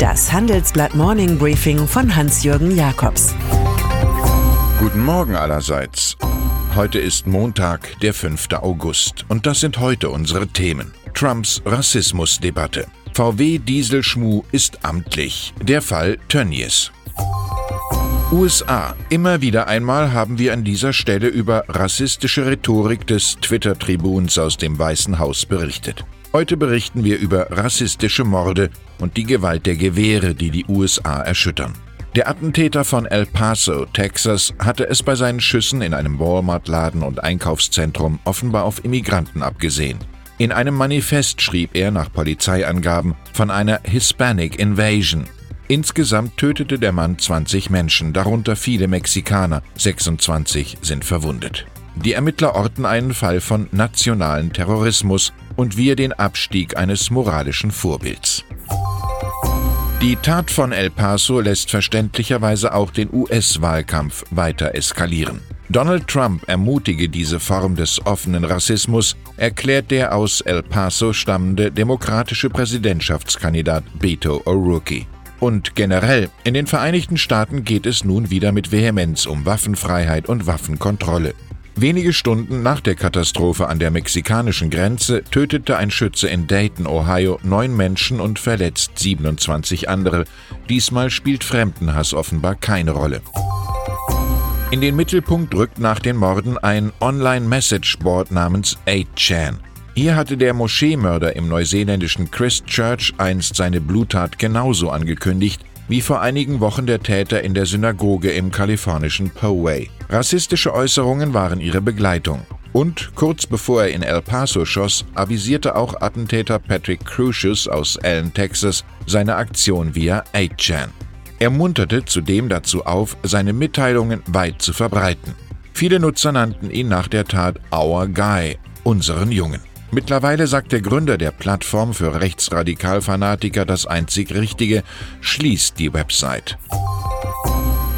Das Handelsblatt Morning Briefing von Hans-Jürgen Jakobs. Guten Morgen allerseits. Heute ist Montag, der 5. August, und das sind heute unsere Themen. Trumps Rassismusdebatte. VW-Dieselschmuh ist amtlich. Der Fall Tönnies. USA. Immer wieder einmal haben wir an dieser Stelle über rassistische Rhetorik des Twitter-Tribuns aus dem Weißen Haus berichtet. Heute berichten wir über rassistische Morde und die Gewalt der Gewehre, die die USA erschüttern. Der Attentäter von El Paso, Texas, hatte es bei seinen Schüssen in einem Walmart-Laden und Einkaufszentrum offenbar auf Immigranten abgesehen. In einem Manifest schrieb er nach Polizeiangaben von einer Hispanic Invasion. Insgesamt tötete der Mann 20 Menschen, darunter viele Mexikaner, 26 sind verwundet. Die Ermittler orten einen Fall von nationalen Terrorismus und wir den Abstieg eines moralischen Vorbilds. Die Tat von El Paso lässt verständlicherweise auch den US-Wahlkampf weiter eskalieren. Donald Trump ermutige diese Form des offenen Rassismus, erklärt der aus El Paso stammende demokratische Präsidentschaftskandidat Beto O'Rourke. Und generell, in den Vereinigten Staaten geht es nun wieder mit Vehemenz um Waffenfreiheit und Waffenkontrolle. Wenige Stunden nach der Katastrophe an der mexikanischen Grenze tötete ein Schütze in Dayton, Ohio, neun Menschen und verletzt 27 andere. Diesmal spielt Fremdenhass offenbar keine Rolle. In den Mittelpunkt rückt nach den Morden ein Online-Message-Board namens 8chan. Hier hatte der Moscheemörder im neuseeländischen Christchurch einst seine Bluttat genauso angekündigt, wie vor einigen Wochen der Täter in der Synagoge im kalifornischen Poway. Rassistische Äußerungen waren ihre Begleitung. Und kurz bevor er in El Paso schoss, avisierte auch Attentäter Patrick Crucius aus Allen, Texas, seine Aktion via 8chan. Er munterte zudem dazu auf, seine Mitteilungen weit zu verbreiten. Viele Nutzer nannten ihn nach der Tat Our Guy, unseren Jungen. Mittlerweile sagt der Gründer der Plattform für Rechtsradikalfanatiker das einzig Richtige, schließt die Website.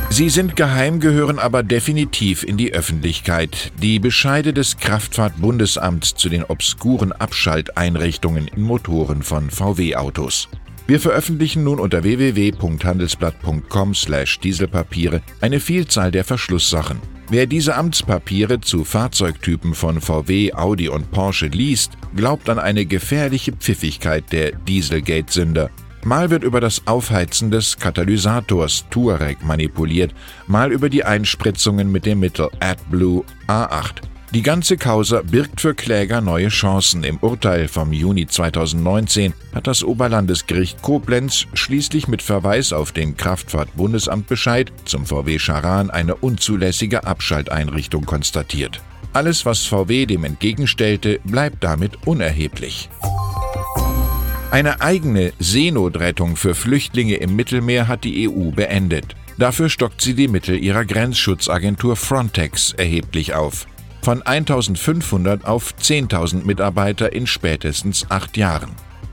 Sie sind geheim, gehören aber definitiv in die Öffentlichkeit. Die Bescheide des Kraftfahrtbundesamts zu den obskuren Abschalteinrichtungen in Motoren von VW-Autos. Wir veröffentlichen nun unter www.handelsblatt.com/dieselpapiere eine Vielzahl der Verschlusssachen. Wer diese Amtspapiere zu Fahrzeugtypen von VW, Audi und Porsche liest, glaubt an eine gefährliche Pfiffigkeit der Dieselgate-Sünder. Mal wird über das Aufheizen des Katalysators Touareg manipuliert, mal über die Einspritzungen mit dem Mittel AdBlue A8. Die ganze Causa birgt für Kläger neue Chancen. Im Urteil vom Juni 2019 hat das Oberlandesgericht Koblenz schließlich mit Verweis auf den Kraftfahrtbundesamtbescheid zum VW Charan eine unzulässige Abschalteinrichtung konstatiert. Alles, was VW dem entgegenstellte, bleibt damit unerheblich. Eine eigene Seenotrettung für Flüchtlinge im Mittelmeer hat die EU beendet. Dafür stockt sie die Mittel ihrer Grenzschutzagentur Frontex erheblich auf von 1500 auf 10.000 Mitarbeiter in spätestens acht Jahren.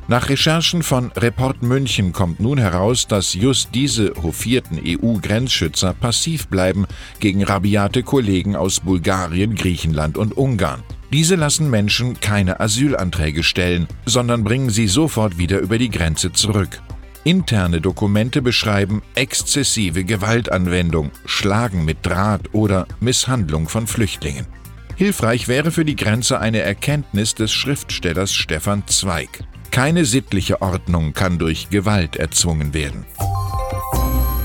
Nach Recherchen von Report München kommt nun heraus, dass just diese hofierten EU-Grenzschützer passiv bleiben gegen rabiate Kollegen aus Bulgarien, Griechenland und Ungarn. Diese lassen Menschen keine Asylanträge stellen, sondern bringen sie sofort wieder über die Grenze zurück. Interne Dokumente beschreiben exzessive Gewaltanwendung, Schlagen mit Draht oder Misshandlung von Flüchtlingen. Hilfreich wäre für die Grenze eine Erkenntnis des Schriftstellers Stefan Zweig. Keine sittliche Ordnung kann durch Gewalt erzwungen werden.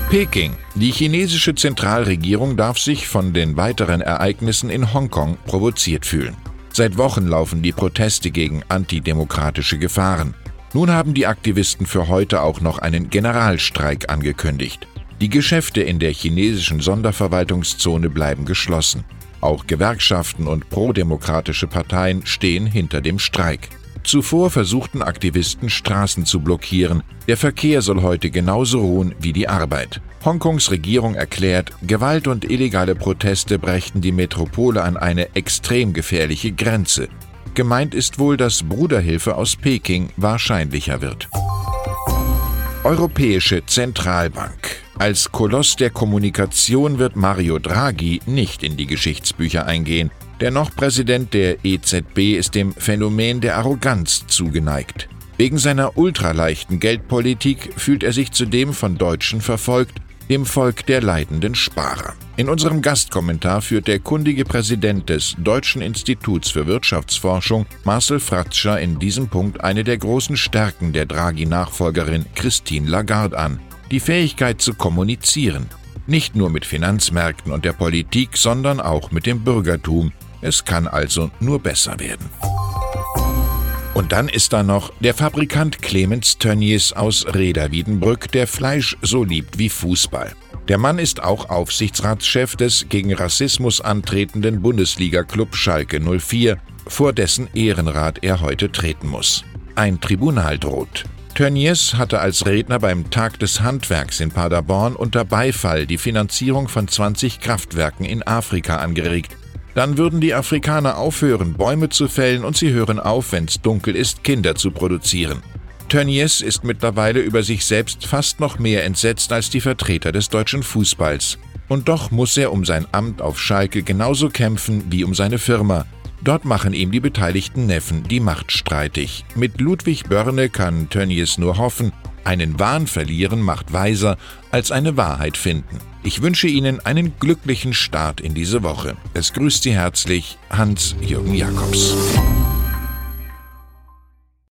Peking. Die chinesische Zentralregierung darf sich von den weiteren Ereignissen in Hongkong provoziert fühlen. Seit Wochen laufen die Proteste gegen antidemokratische Gefahren. Nun haben die Aktivisten für heute auch noch einen Generalstreik angekündigt. Die Geschäfte in der chinesischen Sonderverwaltungszone bleiben geschlossen. Auch Gewerkschaften und prodemokratische Parteien stehen hinter dem Streik. Zuvor versuchten Aktivisten Straßen zu blockieren. Der Verkehr soll heute genauso ruhen wie die Arbeit. Hongkongs Regierung erklärt, Gewalt und illegale Proteste brächten die Metropole an eine extrem gefährliche Grenze. Gemeint ist wohl, dass Bruderhilfe aus Peking wahrscheinlicher wird. Europäische Zentralbank als Koloss der Kommunikation wird Mario Draghi nicht in die Geschichtsbücher eingehen. Der noch Präsident der EZB ist dem Phänomen der Arroganz zugeneigt. Wegen seiner ultraleichten Geldpolitik fühlt er sich zudem von Deutschen verfolgt, dem Volk der leidenden Sparer. In unserem Gastkommentar führt der kundige Präsident des Deutschen Instituts für Wirtschaftsforschung, Marcel Fratscher, in diesem Punkt eine der großen Stärken der Draghi-Nachfolgerin Christine Lagarde an, die Fähigkeit zu kommunizieren. Nicht nur mit Finanzmärkten und der Politik, sondern auch mit dem Bürgertum. Es kann also nur besser werden. Und dann ist da noch der Fabrikant Clemens Tönnies aus Reda-Wiedenbrück, der Fleisch so liebt wie Fußball. Der Mann ist auch Aufsichtsratschef des gegen Rassismus antretenden Bundesliga-Club Schalke 04, vor dessen Ehrenrat er heute treten muss. Ein Tribunal droht. Tönnies hatte als Redner beim Tag des Handwerks in Paderborn unter Beifall die Finanzierung von 20 Kraftwerken in Afrika angeregt. Dann würden die Afrikaner aufhören, Bäume zu fällen und sie hören auf, wenn's dunkel ist, Kinder zu produzieren. Tönnies ist mittlerweile über sich selbst fast noch mehr entsetzt als die Vertreter des deutschen Fußballs. Und doch muss er um sein Amt auf Schalke genauso kämpfen wie um seine Firma. Dort machen ihm die beteiligten Neffen die Macht streitig. Mit Ludwig Börne kann Tönnies nur hoffen, einen Wahn verlieren macht weiser als eine Wahrheit finden. Ich wünsche Ihnen einen glücklichen Start in diese Woche. Es grüßt Sie herzlich Hans-Jürgen Jakobs.